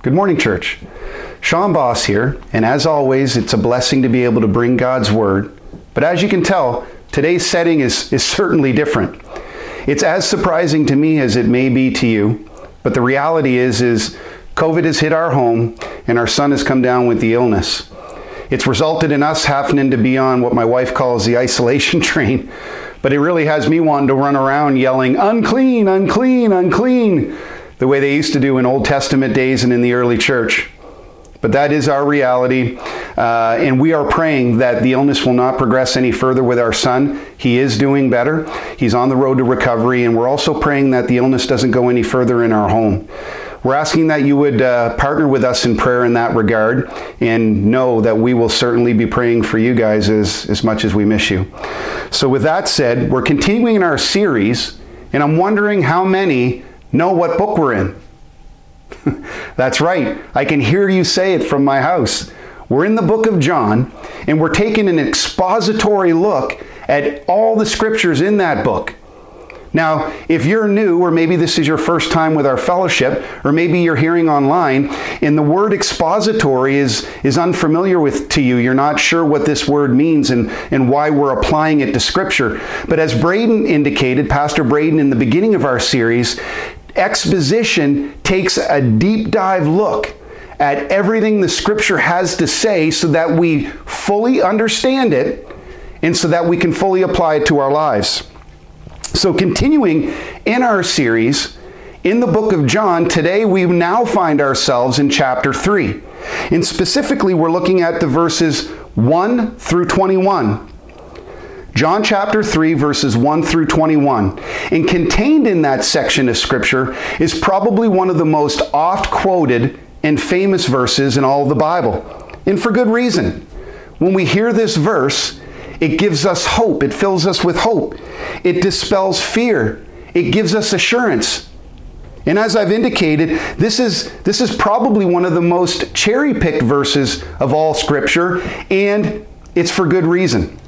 Good morning, church. Sean Bosse here, and as always, it's a blessing to be able to bring God's Word. But as you can tell, today's setting is, is certainly different. It's as surprising to me as it may be to you, but the reality is, is COVID has hit our home, and our son has come down with the illness. It's resulted in us having to be on what my wife calls the isolation train, but it really has me wanting to run around yelling, unclean, unclean, unclean the way they used to do in Old Testament days and in the early church. But that is our reality. Uh, and we are praying that the illness will not progress any further with our son. He is doing better. He's on the road to recovery. And we're also praying that the illness doesn't go any further in our home. We're asking that you would uh, partner with us in prayer in that regard and know that we will certainly be praying for you guys as, as much as we miss you. So, with that said, we're continuing in our series, and I'm wondering how many know what book we're in. That's right. I can hear you say it from my house. We're in the book of John, and we're taking an expository look at all the scriptures in that book. Now, if you're new, or maybe this is your first time with our fellowship, or maybe you're hearing online, and the word expository is, is unfamiliar with to you, you're not sure what this word means and, and why we're applying it to Scripture. But as Braden indicated, Pastor Braden, in the beginning of our series, exposition takes a deep dive look at everything the scripture has to say so that we fully understand it and so that we can fully apply it to our lives. So, continuing in our series in the book of John, today we now find ourselves in chapter 3. And specifically, we're looking at the verses 1 through 21. John chapter 3, verses 1 through 21. And contained in that section of Scripture is probably one of the most oft quoted and famous verses in all the Bible. And for good reason. When we hear this verse, it gives us hope, it fills us with hope, it dispels fear, it gives us assurance. And as I've indicated, this is, this is probably one of the most cherry picked verses of all Scripture, and it's for good reason.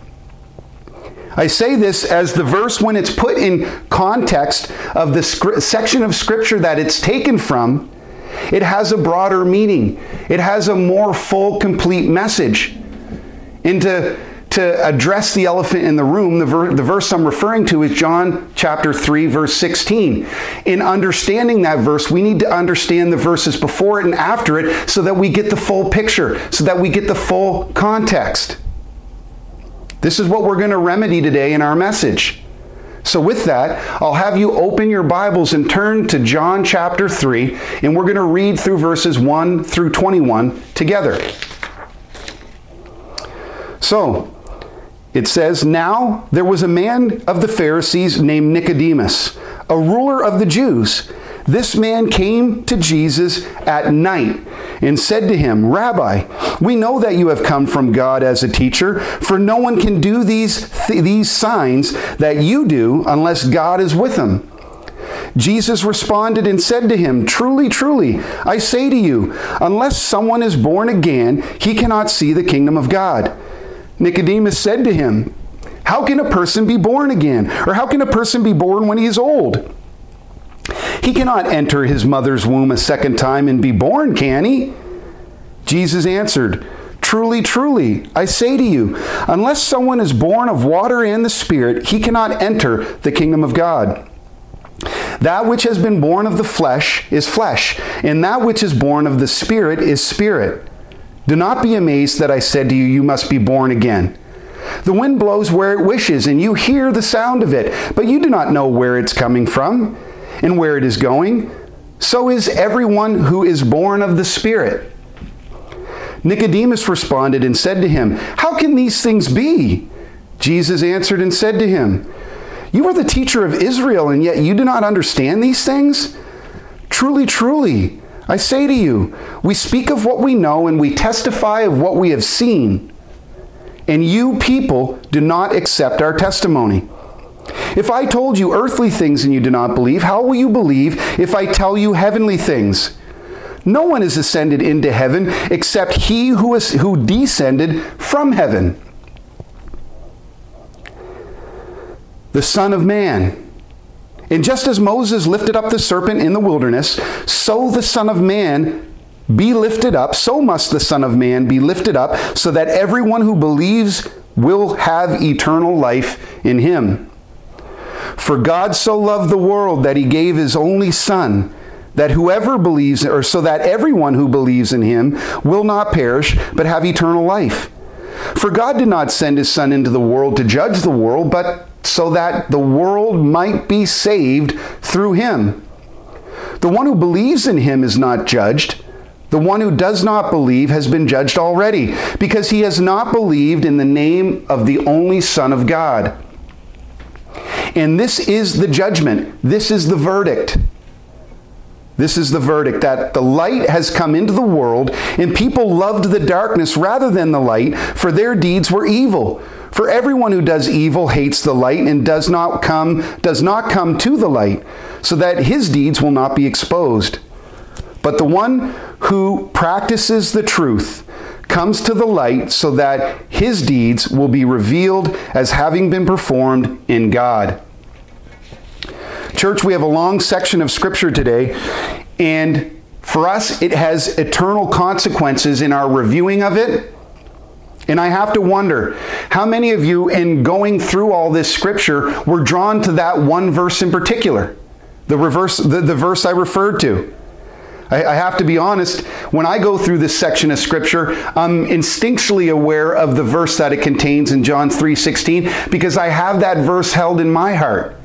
I say this as the verse, when it's put in context of the section of Scripture that it's taken from, it has a broader meaning. It has a more full, complete message. And to, to address the elephant in the room, the, ver- the verse I'm referring to is John chapter 3, verse 16. In understanding that verse, we need to understand the verses before it and after it so that we get the full picture, so that we get the full context. This is what we're going to remedy today in our message. So, with that, I'll have you open your Bibles and turn to John chapter 3, and we're going to read through verses 1 through 21 together. So, it says, Now there was a man of the Pharisees named Nicodemus, a ruler of the Jews. This man came to Jesus at night and said to him, Rabbi, we know that you have come from God as a teacher, for no one can do these, th- these signs that you do unless God is with him. Jesus responded and said to him, Truly, truly, I say to you, unless someone is born again, he cannot see the kingdom of God. Nicodemus said to him, How can a person be born again? Or how can a person be born when he is old? He cannot enter his mother's womb a second time and be born, can he? Jesus answered, Truly, truly, I say to you, unless someone is born of water and the Spirit, he cannot enter the kingdom of God. That which has been born of the flesh is flesh, and that which is born of the Spirit is spirit. Do not be amazed that I said to you, You must be born again. The wind blows where it wishes, and you hear the sound of it, but you do not know where it's coming from and where it is going, so is everyone who is born of the Spirit. Nicodemus responded and said to him, How can these things be? Jesus answered and said to him, You are the teacher of Israel, and yet you do not understand these things? Truly, truly, I say to you, we speak of what we know and we testify of what we have seen, and you people do not accept our testimony. If I told you earthly things and you do not believe, how will you believe if I tell you heavenly things? No one is ascended into heaven except he who, is, who descended from heaven. The Son of Man. And just as Moses lifted up the serpent in the wilderness, so the Son of Man be lifted up, so must the Son of Man be lifted up, so that everyone who believes will have eternal life in him. For God so loved the world that he gave his only Son, that whoever believes, or so that everyone who believes in him will not perish, but have eternal life. For God did not send his Son into the world to judge the world, but so that the world might be saved through him. The one who believes in him is not judged. The one who does not believe has been judged already, because he has not believed in the name of the only Son of God. And this is the judgment, this is the verdict. This is the verdict that the light has come into the world, and people loved the darkness rather than the light, for their deeds were evil. For everyone who does evil hates the light and does not come does not come to the light, so that his deeds will not be exposed. But the one who practices the truth comes to the light so that his deeds will be revealed as having been performed in God. Church, we have a long section of scripture today, and for us, it has eternal consequences in our reviewing of it. And I have to wonder how many of you, in going through all this scripture, were drawn to that one verse in particular, the, reverse, the, the verse I referred to. I, I have to be honest, when I go through this section of scripture, I'm instinctually aware of the verse that it contains in John 3:16 because I have that verse held in my heart.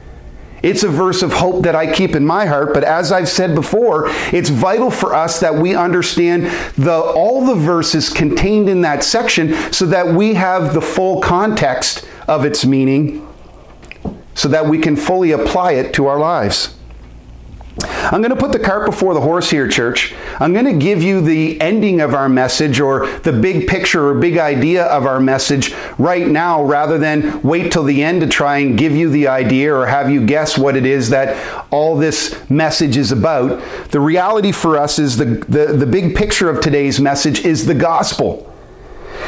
It's a verse of hope that I keep in my heart, but as I've said before, it's vital for us that we understand the, all the verses contained in that section so that we have the full context of its meaning so that we can fully apply it to our lives. I'm going to put the cart before the horse here, church. I'm going to give you the ending of our message or the big picture or big idea of our message right now rather than wait till the end to try and give you the idea or have you guess what it is that all this message is about. The reality for us is the, the, the big picture of today's message is the gospel.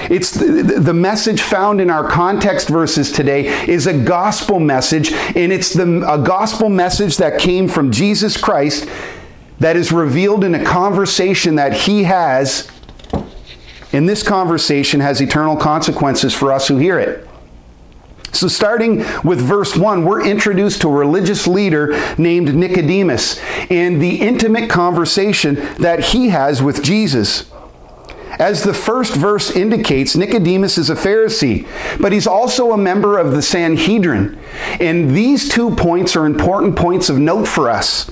It's the, the message found in our context verses today is a gospel message, and it's the, a gospel message that came from Jesus Christ that is revealed in a conversation that he has. And this conversation has eternal consequences for us who hear it. So, starting with verse 1, we're introduced to a religious leader named Nicodemus and the intimate conversation that he has with Jesus. As the first verse indicates, Nicodemus is a Pharisee, but he's also a member of the Sanhedrin. And these two points are important points of note for us.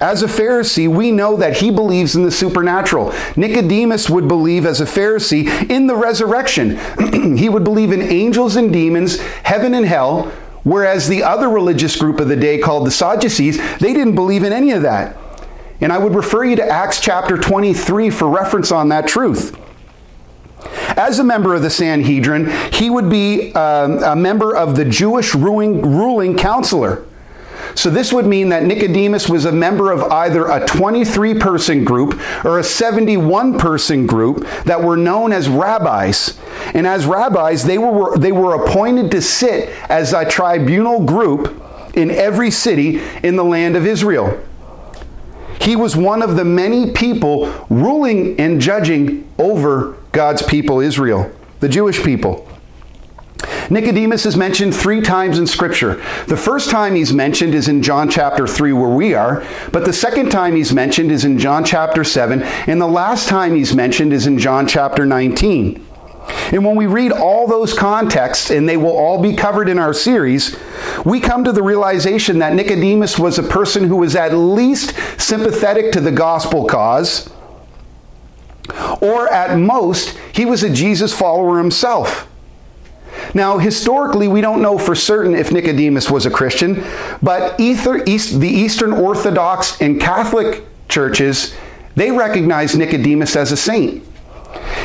As a Pharisee, we know that he believes in the supernatural. Nicodemus would believe, as a Pharisee, in the resurrection. he would believe in angels and demons, heaven and hell, whereas the other religious group of the day, called the Sadducees, they didn't believe in any of that. And I would refer you to Acts chapter 23 for reference on that truth. As a member of the Sanhedrin, he would be um, a member of the Jewish ruling, ruling counselor. So this would mean that Nicodemus was a member of either a 23 person group or a 71 person group that were known as rabbis. And as rabbis, they were, they were appointed to sit as a tribunal group in every city in the land of Israel. He was one of the many people ruling and judging over God's people, Israel, the Jewish people. Nicodemus is mentioned three times in Scripture. The first time he's mentioned is in John chapter 3, where we are, but the second time he's mentioned is in John chapter 7, and the last time he's mentioned is in John chapter 19. And when we read all those contexts, and they will all be covered in our series, we come to the realization that Nicodemus was a person who was at least sympathetic to the gospel cause, or at most, he was a Jesus follower himself. Now, historically, we don't know for certain if Nicodemus was a Christian, but either, East, the Eastern Orthodox and Catholic churches, they recognize Nicodemus as a saint.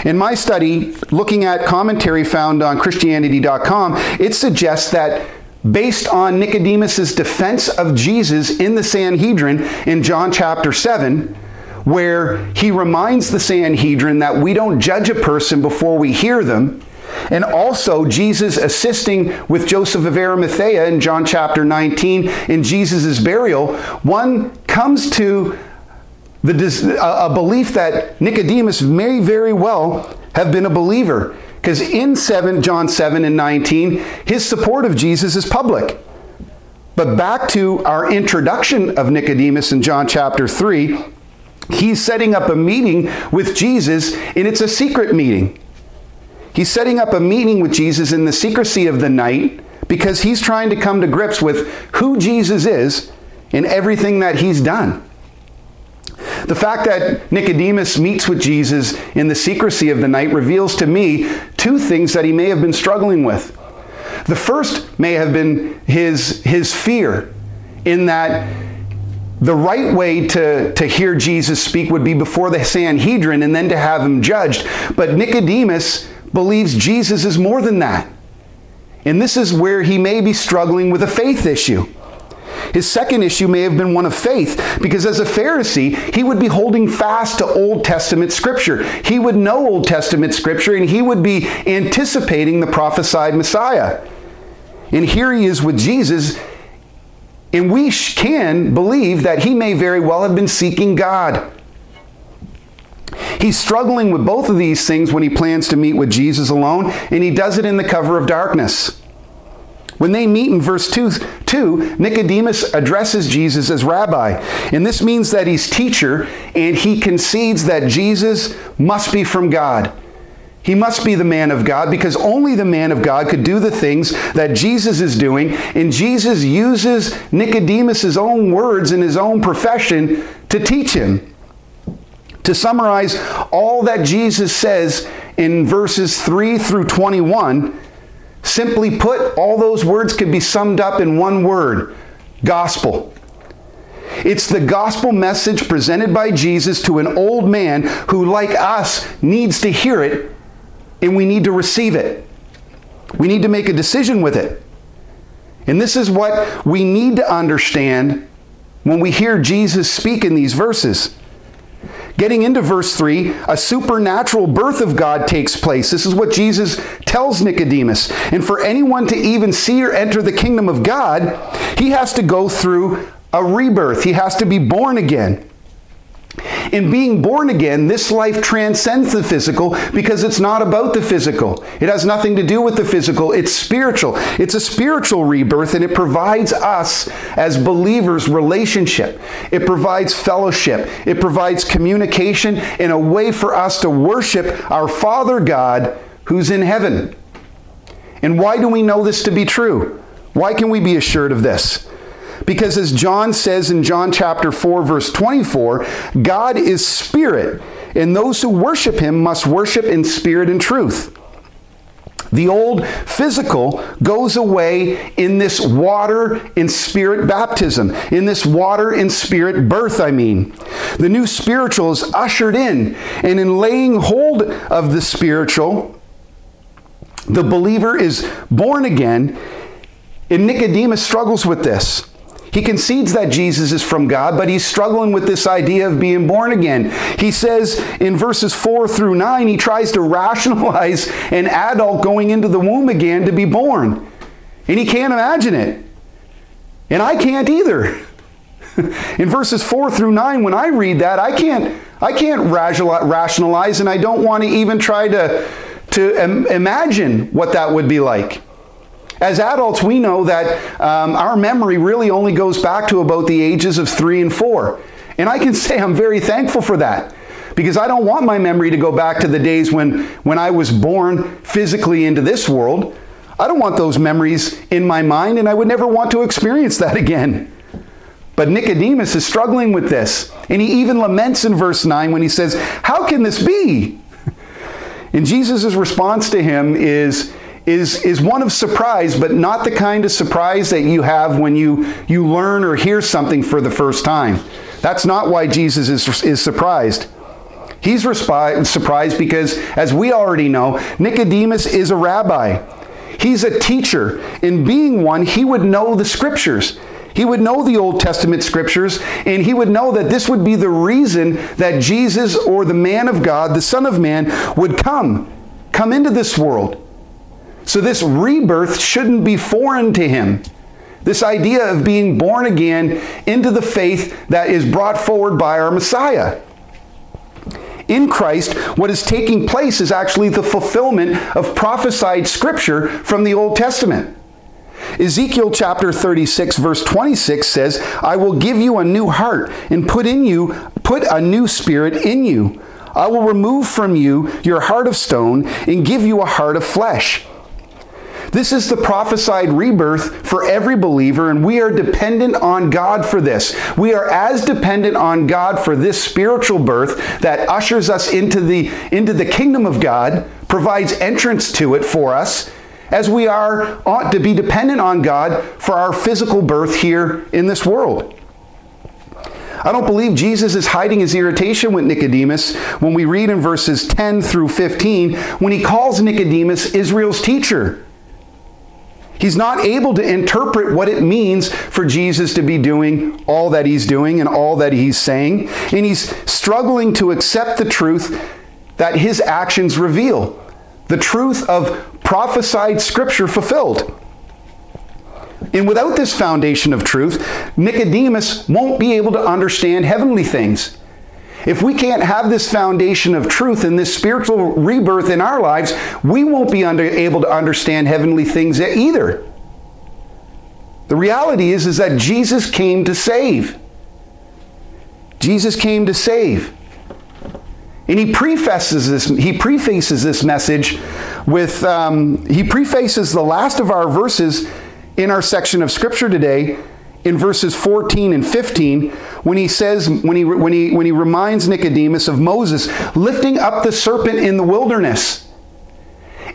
In my study, looking at commentary found on Christianity.com, it suggests that based on Nicodemus's defense of Jesus in the Sanhedrin in John chapter 7, where he reminds the Sanhedrin that we don't judge a person before we hear them, and also Jesus assisting with Joseph of Arimathea in John chapter 19 in Jesus' burial, one comes to the, a belief that Nicodemus may very well have been a believer. Because in 7, John 7 and 19, his support of Jesus is public. But back to our introduction of Nicodemus in John chapter 3, he's setting up a meeting with Jesus, and it's a secret meeting. He's setting up a meeting with Jesus in the secrecy of the night because he's trying to come to grips with who Jesus is and everything that he's done. The fact that Nicodemus meets with Jesus in the secrecy of the night reveals to me two things that he may have been struggling with. The first may have been his, his fear, in that the right way to, to hear Jesus speak would be before the Sanhedrin and then to have him judged. But Nicodemus believes Jesus is more than that. And this is where he may be struggling with a faith issue. His second issue may have been one of faith, because as a Pharisee, he would be holding fast to Old Testament scripture. He would know Old Testament scripture, and he would be anticipating the prophesied Messiah. And here he is with Jesus, and we can believe that he may very well have been seeking God. He's struggling with both of these things when he plans to meet with Jesus alone, and he does it in the cover of darkness. When they meet in verse 2, 2, Nicodemus addresses Jesus as rabbi. And this means that he's teacher, and he concedes that Jesus must be from God. He must be the man of God because only the man of God could do the things that Jesus is doing. And Jesus uses Nicodemus' own words in his own profession to teach him. To summarize all that Jesus says in verses 3 through 21, Simply put, all those words could be summed up in one word gospel. It's the gospel message presented by Jesus to an old man who, like us, needs to hear it and we need to receive it. We need to make a decision with it. And this is what we need to understand when we hear Jesus speak in these verses. Getting into verse 3, a supernatural birth of God takes place. This is what Jesus tells Nicodemus. And for anyone to even see or enter the kingdom of God, he has to go through a rebirth. He has to be born again. In being born again, this life transcends the physical because it's not about the physical. It has nothing to do with the physical. It's spiritual. It's a spiritual rebirth and it provides us as believers relationship. It provides fellowship. It provides communication and a way for us to worship our Father God who's in heaven. And why do we know this to be true? Why can we be assured of this? Because as John says in John chapter 4 verse 24, God is spirit, and those who worship him must worship in spirit and truth. The old physical goes away in this water and spirit baptism, in this water and spirit birth, I mean. The new spiritual is ushered in, and in laying hold of the spiritual, the believer is born again, and Nicodemus struggles with this. He concedes that Jesus is from God, but he's struggling with this idea of being born again. He says in verses 4 through 9, he tries to rationalize an adult going into the womb again to be born. And he can't imagine it. And I can't either. in verses 4 through 9, when I read that, I can't, I can't rationalize, and I don't want to even try to, to imagine what that would be like. As adults, we know that um, our memory really only goes back to about the ages of three and four. And I can say I'm very thankful for that because I don't want my memory to go back to the days when, when I was born physically into this world. I don't want those memories in my mind, and I would never want to experience that again. But Nicodemus is struggling with this. And he even laments in verse 9 when he says, How can this be? And Jesus' response to him is, is, is one of surprise, but not the kind of surprise that you have when you, you learn or hear something for the first time. That's not why Jesus is, is surprised. He's respi- surprised because, as we already know, Nicodemus is a rabbi. He's a teacher. In being one, he would know the scriptures. He would know the Old Testament scriptures, and he would know that this would be the reason that Jesus or the man of God, the Son of Man, would come, come into this world. So this rebirth shouldn't be foreign to him. This idea of being born again into the faith that is brought forward by our Messiah. In Christ, what is taking place is actually the fulfillment of prophesied scripture from the Old Testament. Ezekiel chapter 36 verse 26 says, "I will give you a new heart and put in you put a new spirit in you. I will remove from you your heart of stone and give you a heart of flesh." This is the prophesied rebirth for every believer, and we are dependent on God for this. We are as dependent on God for this spiritual birth that ushers us into the, into the kingdom of God, provides entrance to it for us, as we are ought to be dependent on God for our physical birth here in this world. I don't believe Jesus is hiding his irritation with Nicodemus when we read in verses 10 through 15 when he calls Nicodemus Israel's teacher. He's not able to interpret what it means for Jesus to be doing all that he's doing and all that he's saying. And he's struggling to accept the truth that his actions reveal the truth of prophesied scripture fulfilled. And without this foundation of truth, Nicodemus won't be able to understand heavenly things. If we can't have this foundation of truth and this spiritual rebirth in our lives, we won't be under, able to understand heavenly things either. The reality is, is that Jesus came to save. Jesus came to save. And he prefaces this, he prefaces this message with, um, he prefaces the last of our verses in our section of Scripture today in verses 14 and 15 when he says when he when he when he reminds Nicodemus of Moses lifting up the serpent in the wilderness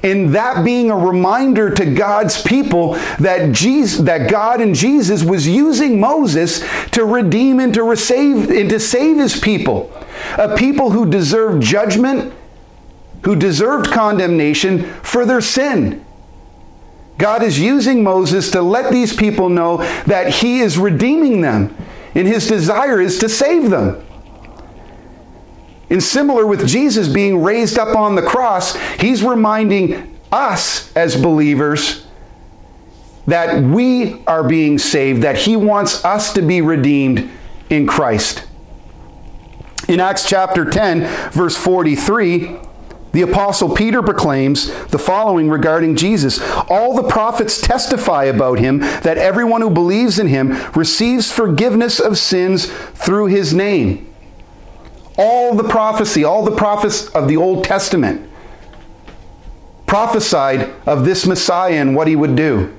and that being a reminder to God's people that Jesus, that God and Jesus was using Moses to redeem and to save and to save his people, a people who deserved judgment, who deserved condemnation for their sin. God is using Moses to let these people know that he is redeeming them, and his desire is to save them. And similar with Jesus being raised up on the cross, he's reminding us as believers that we are being saved, that he wants us to be redeemed in Christ. In Acts chapter 10, verse 43, the Apostle Peter proclaims the following regarding Jesus All the prophets testify about him that everyone who believes in him receives forgiveness of sins through his name. All the prophecy, all the prophets of the Old Testament prophesied of this Messiah and what he would do,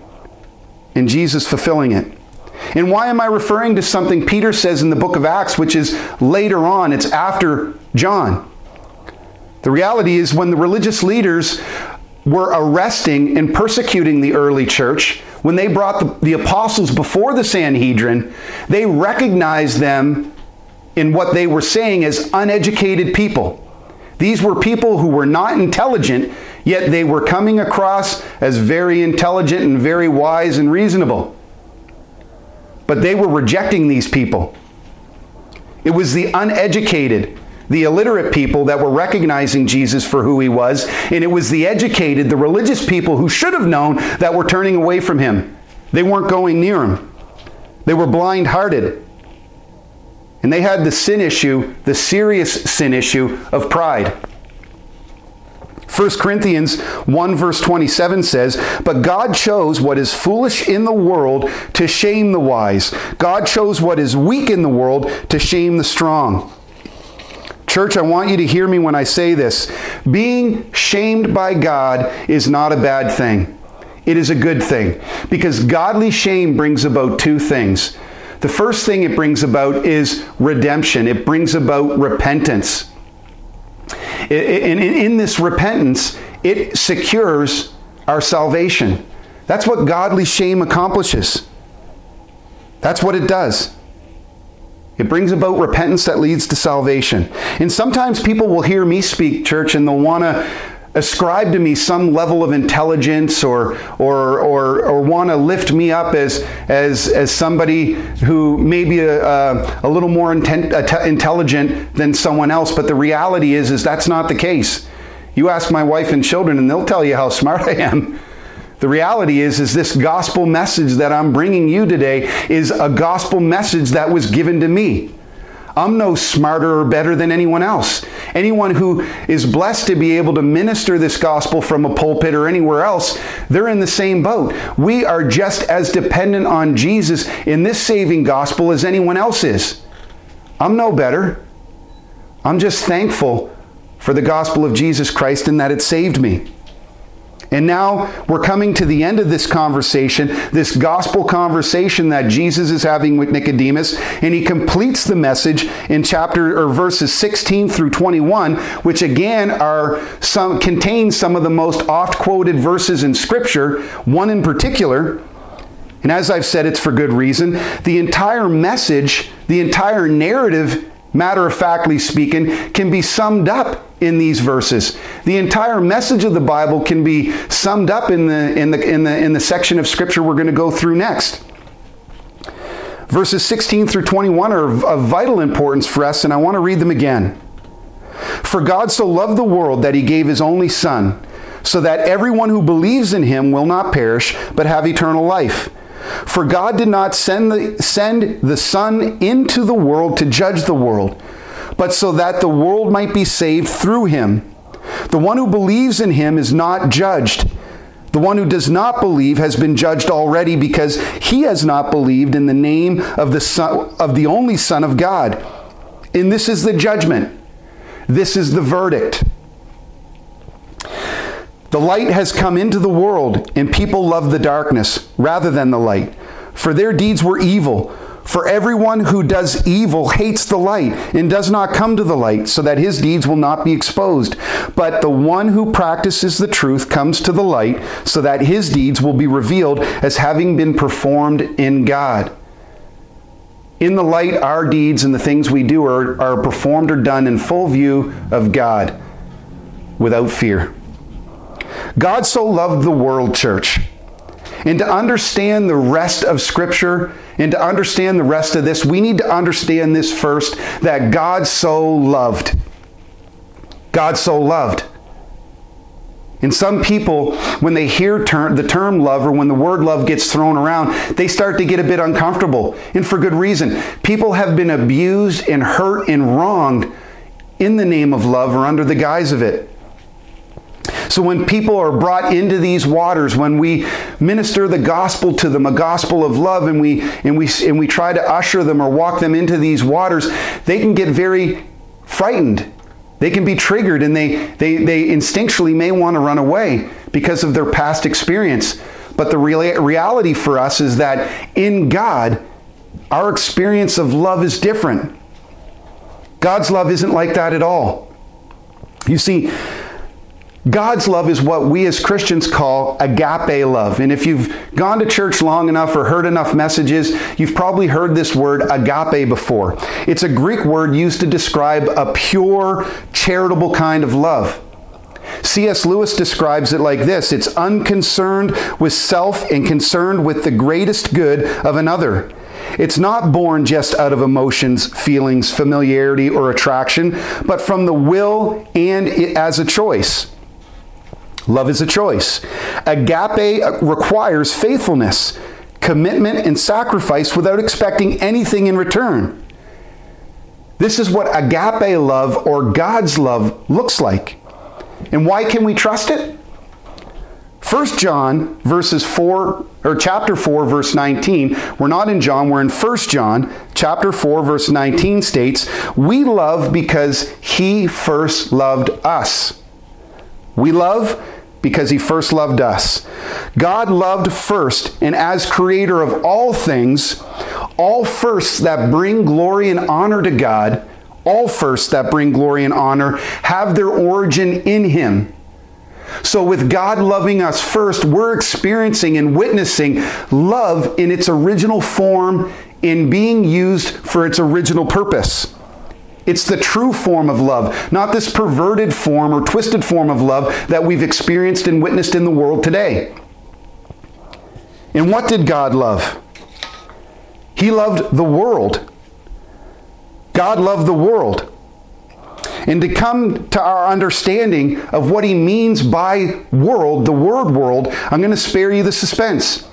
and Jesus fulfilling it. And why am I referring to something Peter says in the book of Acts, which is later on? It's after John. The reality is, when the religious leaders were arresting and persecuting the early church, when they brought the, the, apostles before the Sanhedrin, they recognized them in what they were saying as uneducated people. These were people who were not intelligent, yet they were coming across as very intelligent and very wise and reasonable. But they were rejecting these people. It was the uneducated the illiterate people that were recognizing Jesus for who he was, and it was the educated, the religious people who should have known that were turning away from him. They weren't going near him. They were blind hearted. And they had the sin issue, the serious sin issue of pride. 1 Corinthians 1 verse 27 says, But God chose what is foolish in the world to shame the wise. God chose what is weak in the world to shame the strong. Church, I want you to hear me when I say this. Being shamed by God is not a bad thing. It is a good thing because godly shame brings about two things. The first thing it brings about is redemption, it brings about repentance. And in this repentance, it secures our salvation. That's what godly shame accomplishes. That's what it does. It brings about repentance that leads to salvation. And sometimes people will hear me speak, church, and they'll want to ascribe to me some level of intelligence or or or, or want to lift me up as as as somebody who may be a, a, a little more intent, uh, intelligent than someone else. But the reality is is that's not the case. You ask my wife and children and they'll tell you how smart I am The reality is is this gospel message that I'm bringing you today is a gospel message that was given to me. I'm no smarter or better than anyone else. Anyone who is blessed to be able to minister this gospel from a pulpit or anywhere else, they're in the same boat. We are just as dependent on Jesus in this saving gospel as anyone else is. I'm no better. I'm just thankful for the gospel of Jesus Christ and that it saved me. And now we're coming to the end of this conversation, this gospel conversation that Jesus is having with Nicodemus, and he completes the message in chapter or verses 16 through 21, which again are some contain some of the most oft quoted verses in scripture, one in particular. And as I've said, it's for good reason. The entire message, the entire narrative matter of factly speaking, can be summed up in these verses. The entire message of the Bible can be summed up in the, in the, in the, in the section of Scripture we're going to go through next. Verses 16 through 21 are of vital importance for us, and I want to read them again. For God so loved the world that he gave his only Son, so that everyone who believes in him will not perish, but have eternal life. For God did not send the, send the Son into the world to judge the world, but so that the world might be saved through him. The one who believes in him is not judged. The one who does not believe has been judged already because he has not believed in the name of the son, of the only son of God. And this is the judgment. This is the verdict. The light has come into the world, and people love the darkness rather than the light, for their deeds were evil. For everyone who does evil hates the light and does not come to the light, so that his deeds will not be exposed. But the one who practices the truth comes to the light, so that his deeds will be revealed as having been performed in God. In the light, our deeds and the things we do are, are performed or done in full view of God without fear. God so loved the world, church. And to understand the rest of Scripture and to understand the rest of this, we need to understand this first that God so loved. God so loved. And some people, when they hear the term love or when the word love gets thrown around, they start to get a bit uncomfortable. And for good reason. People have been abused and hurt and wronged in the name of love or under the guise of it. So when people are brought into these waters, when we minister the gospel to them, a gospel of love, and we and we and we try to usher them or walk them into these waters, they can get very frightened. They can be triggered and they, they, they instinctually may want to run away because of their past experience. But the real, reality for us is that in God, our experience of love is different. God's love isn't like that at all. You see, God's love is what we as Christians call agape love. And if you've gone to church long enough or heard enough messages, you've probably heard this word agape before. It's a Greek word used to describe a pure, charitable kind of love. C.S. Lewis describes it like this it's unconcerned with self and concerned with the greatest good of another. It's not born just out of emotions, feelings, familiarity, or attraction, but from the will and as a choice. Love is a choice. Agape requires faithfulness, commitment, and sacrifice without expecting anything in return. This is what agape love or God's love looks like. And why can we trust it? 1 John verses 4 or chapter 4 verse 19. We're not in John, we're in 1 John chapter 4 verse 19 states, "We love because he first loved us." We love because he first loved us. God loved first, and as creator of all things, all firsts that bring glory and honor to God, all firsts that bring glory and honor have their origin in him. So, with God loving us first, we're experiencing and witnessing love in its original form in being used for its original purpose. It's the true form of love, not this perverted form or twisted form of love that we've experienced and witnessed in the world today. And what did God love? He loved the world. God loved the world. And to come to our understanding of what he means by world, the word world, I'm going to spare you the suspense.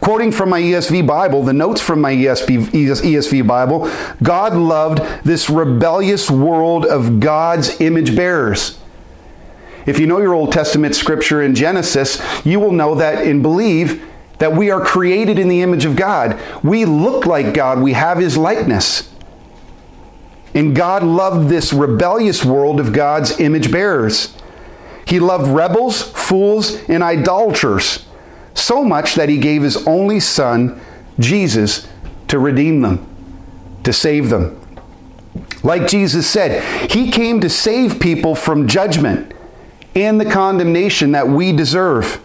Quoting from my ESV Bible, the notes from my ESV, ESV Bible, God loved this rebellious world of God's image bearers. If you know your Old Testament scripture in Genesis, you will know that and believe that we are created in the image of God. We look like God, we have his likeness. And God loved this rebellious world of God's image bearers. He loved rebels, fools, and idolaters so much that he gave his only son, Jesus, to redeem them, to save them. Like Jesus said, he came to save people from judgment and the condemnation that we deserve.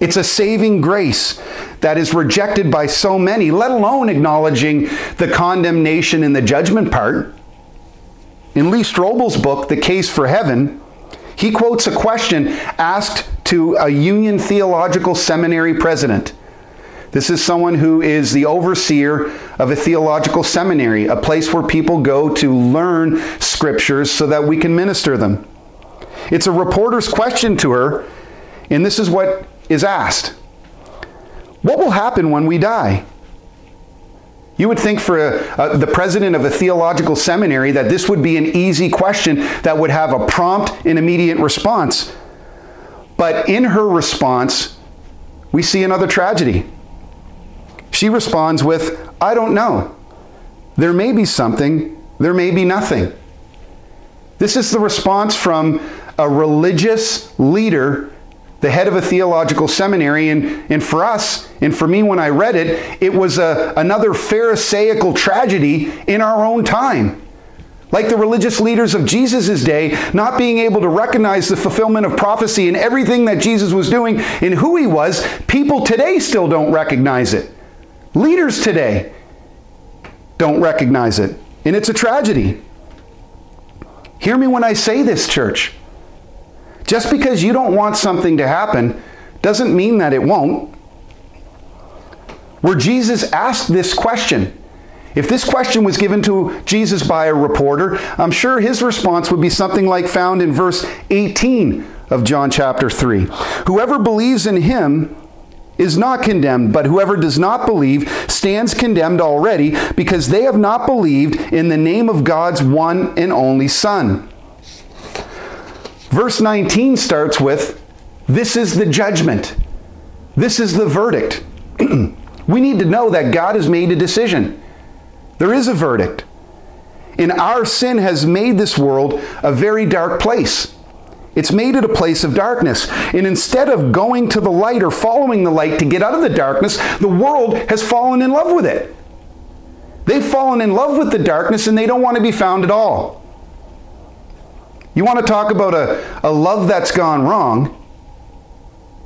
It's a saving grace that is rejected by so many, let alone acknowledging the condemnation and the judgment part. In Lee Strobel's book, The Case for Heaven, he quotes a question asked to a Union Theological Seminary president. This is someone who is the overseer of a theological seminary, a place where people go to learn scriptures so that we can minister them. It's a reporter's question to her, and this is what is asked What will happen when we die? You would think for a, a, the president of a theological seminary that this would be an easy question that would have a prompt and immediate response. But in her response, we see another tragedy. She responds with, I don't know. There may be something, there may be nothing. This is the response from a religious leader the head of a theological seminary. And, and for us, and for me when I read it, it was a, another Pharisaical tragedy in our own time. Like the religious leaders of Jesus' day, not being able to recognize the fulfillment of prophecy and everything that Jesus was doing and who he was, people today still don't recognize it. Leaders today don't recognize it. And it's a tragedy. Hear me when I say this, church. Just because you don't want something to happen doesn't mean that it won't. Where Jesus asked this question, if this question was given to Jesus by a reporter, I'm sure his response would be something like found in verse 18 of John chapter 3. Whoever believes in him is not condemned, but whoever does not believe stands condemned already because they have not believed in the name of God's one and only Son. Verse 19 starts with This is the judgment, this is the verdict. we need to know that God has made a decision. There is a verdict. And our sin has made this world a very dark place. It's made it a place of darkness. And instead of going to the light or following the light to get out of the darkness, the world has fallen in love with it. They've fallen in love with the darkness and they don't want to be found at all. You want to talk about a, a love that's gone wrong?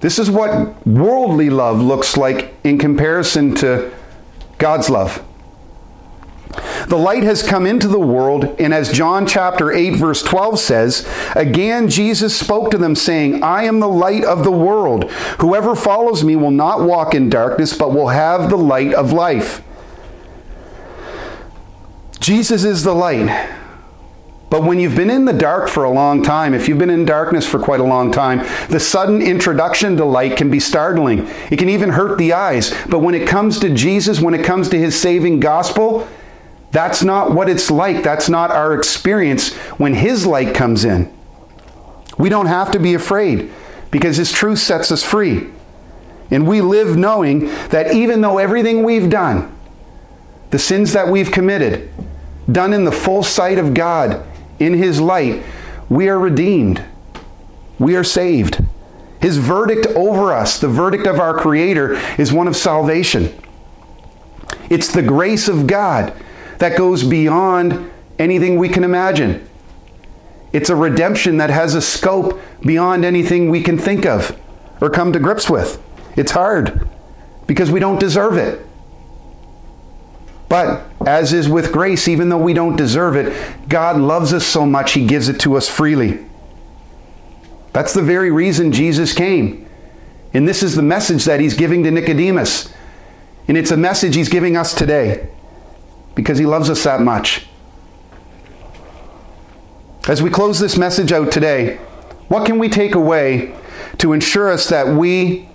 This is what worldly love looks like in comparison to God's love. The light has come into the world, and as John chapter 8, verse 12 says, again Jesus spoke to them, saying, I am the light of the world. Whoever follows me will not walk in darkness, but will have the light of life. Jesus is the light. But when you've been in the dark for a long time, if you've been in darkness for quite a long time, the sudden introduction to light can be startling. It can even hurt the eyes. But when it comes to Jesus, when it comes to his saving gospel, that's not what it's like. That's not our experience when his light comes in. We don't have to be afraid because his truth sets us free. And we live knowing that even though everything we've done, the sins that we've committed, done in the full sight of God, in His light, we are redeemed. We are saved. His verdict over us, the verdict of our Creator, is one of salvation. It's the grace of God that goes beyond anything we can imagine. It's a redemption that has a scope beyond anything we can think of or come to grips with. It's hard because we don't deserve it. But as is with grace, even though we don't deserve it, God loves us so much, He gives it to us freely. That's the very reason Jesus came. And this is the message that He's giving to Nicodemus. And it's a message He's giving us today because He loves us that much. As we close this message out today, what can we take away to ensure us that we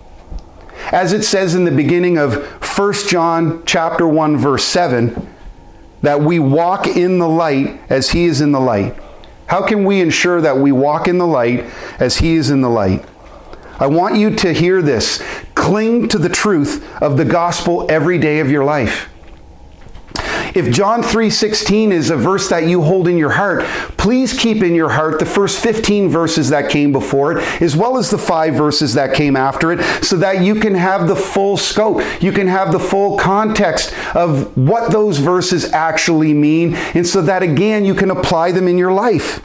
as it says in the beginning of 1 John chapter 1 verse 7 that we walk in the light as he is in the light. How can we ensure that we walk in the light as he is in the light? I want you to hear this. Cling to the truth of the gospel every day of your life. If John 3:16 is a verse that you hold in your heart, please keep in your heart the first 15 verses that came before it as well as the 5 verses that came after it so that you can have the full scope. You can have the full context of what those verses actually mean and so that again you can apply them in your life.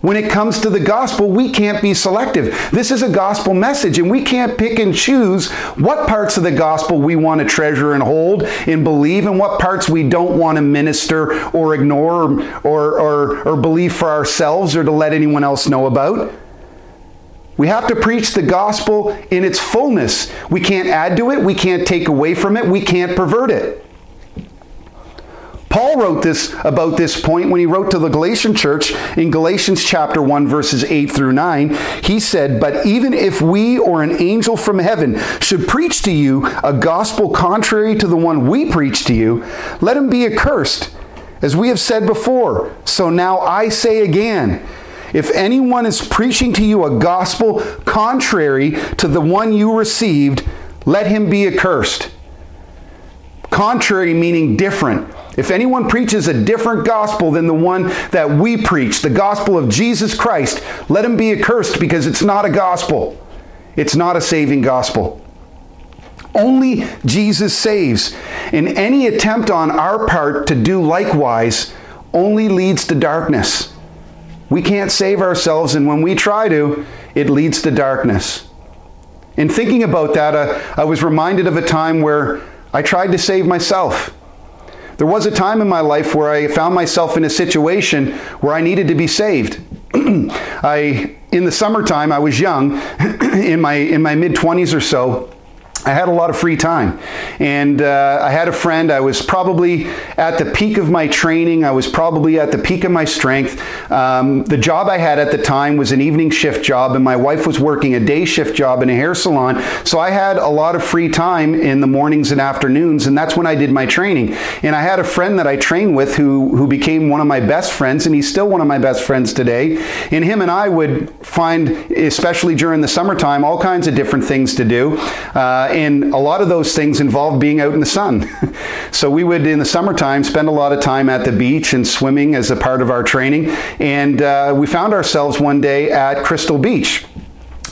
When it comes to the gospel, we can't be selective. This is a gospel message, and we can't pick and choose what parts of the gospel we want to treasure and hold and believe, and what parts we don't want to minister or ignore or, or, or, believe for ourselves or to let anyone else know about. We have to preach the gospel in its fullness. We can't add to it, we can't take away from it, we can't pervert it. Paul wrote this about this point when he wrote to the Galatian church in Galatians chapter 1 verses 8 through 9. He said, "But even if we or an angel from heaven should preach to you a gospel contrary to the one we preach to you, let him be accursed." As we have said before, so now I say again, if anyone is preaching to you a gospel contrary to the one you received, let him be accursed. Contrary meaning different. If anyone preaches a different gospel than the one that we preach, the gospel of Jesus Christ, let him be accursed because it's not a gospel. It's not a saving gospel. Only Jesus saves. And any attempt on our part to do likewise only leads to darkness. We can't save ourselves, and when we try to, it leads to darkness. In thinking about that, uh, I was reminded of a time where I tried to save myself. There was a time in my life where I found myself in a situation where I needed to be saved. I in the summertime I was young in my in my mid 20s or so I had a lot of free time. And uh, I had a friend, I was probably at the peak of my training, I was probably at the peak of my strength. Um, the job I had at the time was an evening shift job, and my wife was working a day shift job in a hair salon. So I had a lot of free time in the mornings and afternoons, and that's when I did my training. And I had a friend that I trained with who, who became one of my best friends, and he's still one of my best friends today. And him and I would find, especially during the summertime, all kinds of different things to do. Uh, and a lot of those things involved being out in the sun. so we would, in the summertime, spend a lot of time at the beach and swimming as a part of our training. And uh, we found ourselves one day at Crystal Beach.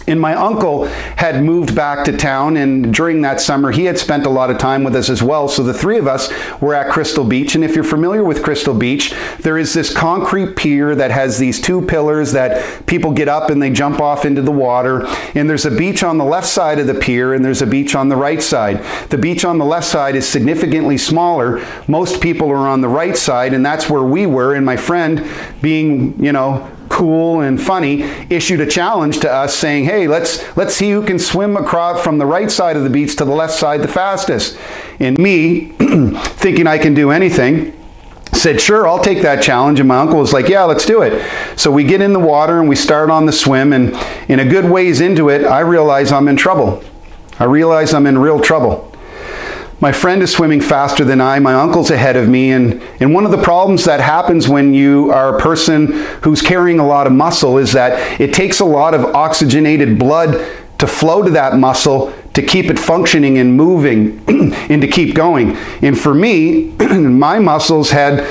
And my uncle had moved back to town, and during that summer, he had spent a lot of time with us as well. So the three of us were at Crystal Beach. And if you're familiar with Crystal Beach, there is this concrete pier that has these two pillars that people get up and they jump off into the water. And there's a beach on the left side of the pier, and there's a beach on the right side. The beach on the left side is significantly smaller. Most people are on the right side, and that's where we were. And my friend, being, you know, cool and funny, issued a challenge to us saying, hey, let's, let's see who can swim across from the right side of the beach to the left side the fastest. And me, thinking I can do anything, said, Sure, I'll take that challenge. And my uncle was like, Yeah, let's do it. So we get in the water and we start on the swim. And in a good ways into it, I realize I'm in trouble. I realize I'm in real trouble. My friend is swimming faster than I. My uncle's ahead of me. And, and one of the problems that happens when you are a person who's carrying a lot of muscle is that it takes a lot of oxygenated blood to flow to that muscle to keep it functioning and moving and to keep going. And for me, my muscles had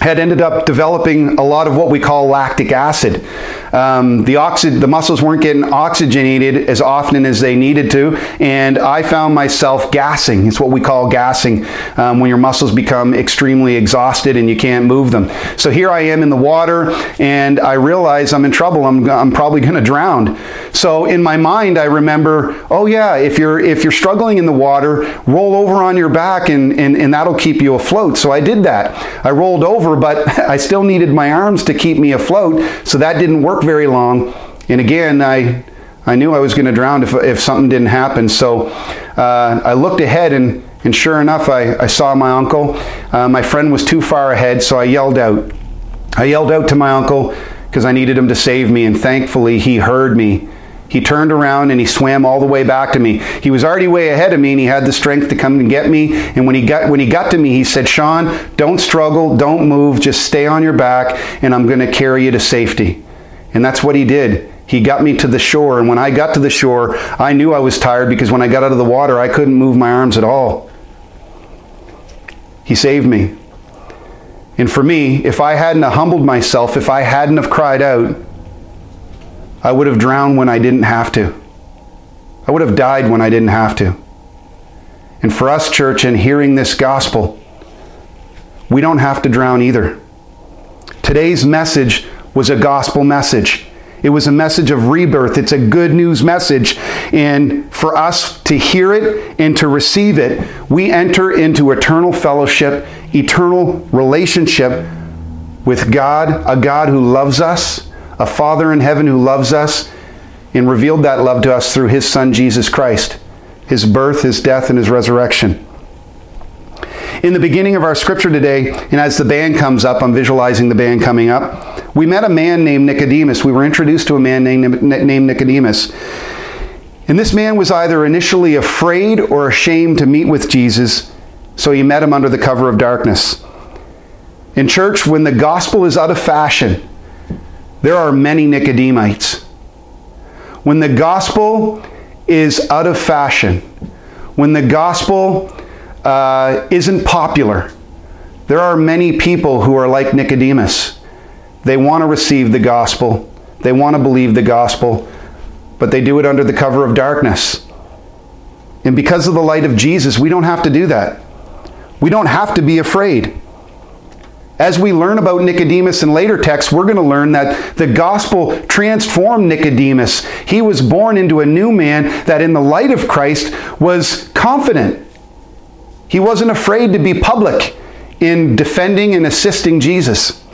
had ended up developing a lot of what we call lactic acid. Um, the, oxy- the muscles weren't getting oxygenated as often as they needed to, and I found myself gassing. It's what we call gassing um, when your muscles become extremely exhausted and you can't move them. So here I am in the water, and I realize I'm in trouble. I'm, I'm probably going to drown. So in my mind, I remember, oh yeah, if you're if you're struggling in the water, roll over on your back, and, and, and that'll keep you afloat. So I did that. I rolled over, but I still needed my arms to keep me afloat, so that didn't work very long. And again, I, I knew I was going to drown if, if something didn't happen. So uh, I looked ahead, and, and sure enough, I, I saw my uncle. Uh, my friend was too far ahead, so I yelled out. I yelled out to my uncle because I needed him to save me, and thankfully he heard me. He turned around and he swam all the way back to me. He was already way ahead of me and he had the strength to come and get me. And when he got when he got to me, he said, "Sean, don't struggle, don't move, just stay on your back and I'm going to carry you to safety." And that's what he did. He got me to the shore, and when I got to the shore, I knew I was tired because when I got out of the water, I couldn't move my arms at all. He saved me. And for me, if I hadn't humbled myself, if I hadn't have cried out, I would have drowned when I didn't have to. I would have died when I didn't have to. And for us, church, in hearing this gospel, we don't have to drown either. Today's message was a gospel message. It was a message of rebirth. It's a good news message. And for us to hear it and to receive it, we enter into eternal fellowship, eternal relationship with God, a God who loves us, a Father in heaven who loves us and revealed that love to us through his Son, Jesus Christ, his birth, his death, and his resurrection. In the beginning of our scripture today, and as the band comes up, I'm visualizing the band coming up, we met a man named Nicodemus. We were introduced to a man named, named Nicodemus. And this man was either initially afraid or ashamed to meet with Jesus, so he met him under the cover of darkness. In church, when the gospel is out of fashion, there are many Nicodemites. When the gospel is out of fashion, when the gospel uh, isn't popular, there are many people who are like Nicodemus. They want to receive the gospel, they want to believe the gospel, but they do it under the cover of darkness. And because of the light of Jesus, we don't have to do that. We don't have to be afraid. As we learn about Nicodemus in later texts, we're going to learn that the gospel transformed Nicodemus. He was born into a new man that, in the light of Christ, was confident. He wasn't afraid to be public in defending and assisting Jesus.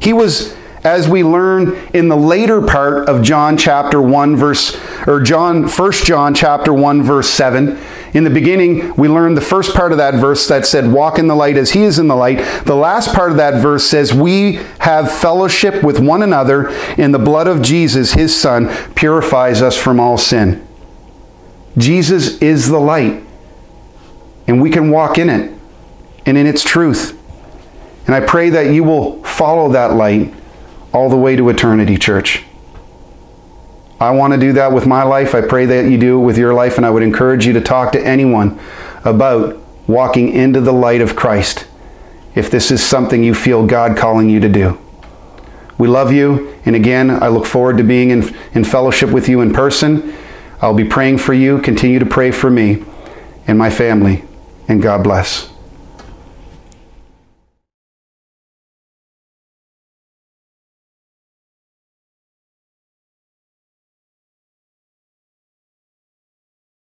He was as we learn in the later part of John chapter 1 verse or John 1 John chapter 1 verse 7 in the beginning, we learned the first part of that verse that said, Walk in the light as he is in the light. The last part of that verse says, We have fellowship with one another, and the blood of Jesus, his son, purifies us from all sin. Jesus is the light, and we can walk in it and in its truth. And I pray that you will follow that light all the way to eternity, church. I want to do that with my life. I pray that you do it with your life, and I would encourage you to talk to anyone about walking into the light of Christ if this is something you feel God calling you to do. We love you, and again, I look forward to being in, in fellowship with you in person. I'll be praying for you. Continue to pray for me and my family, and God bless.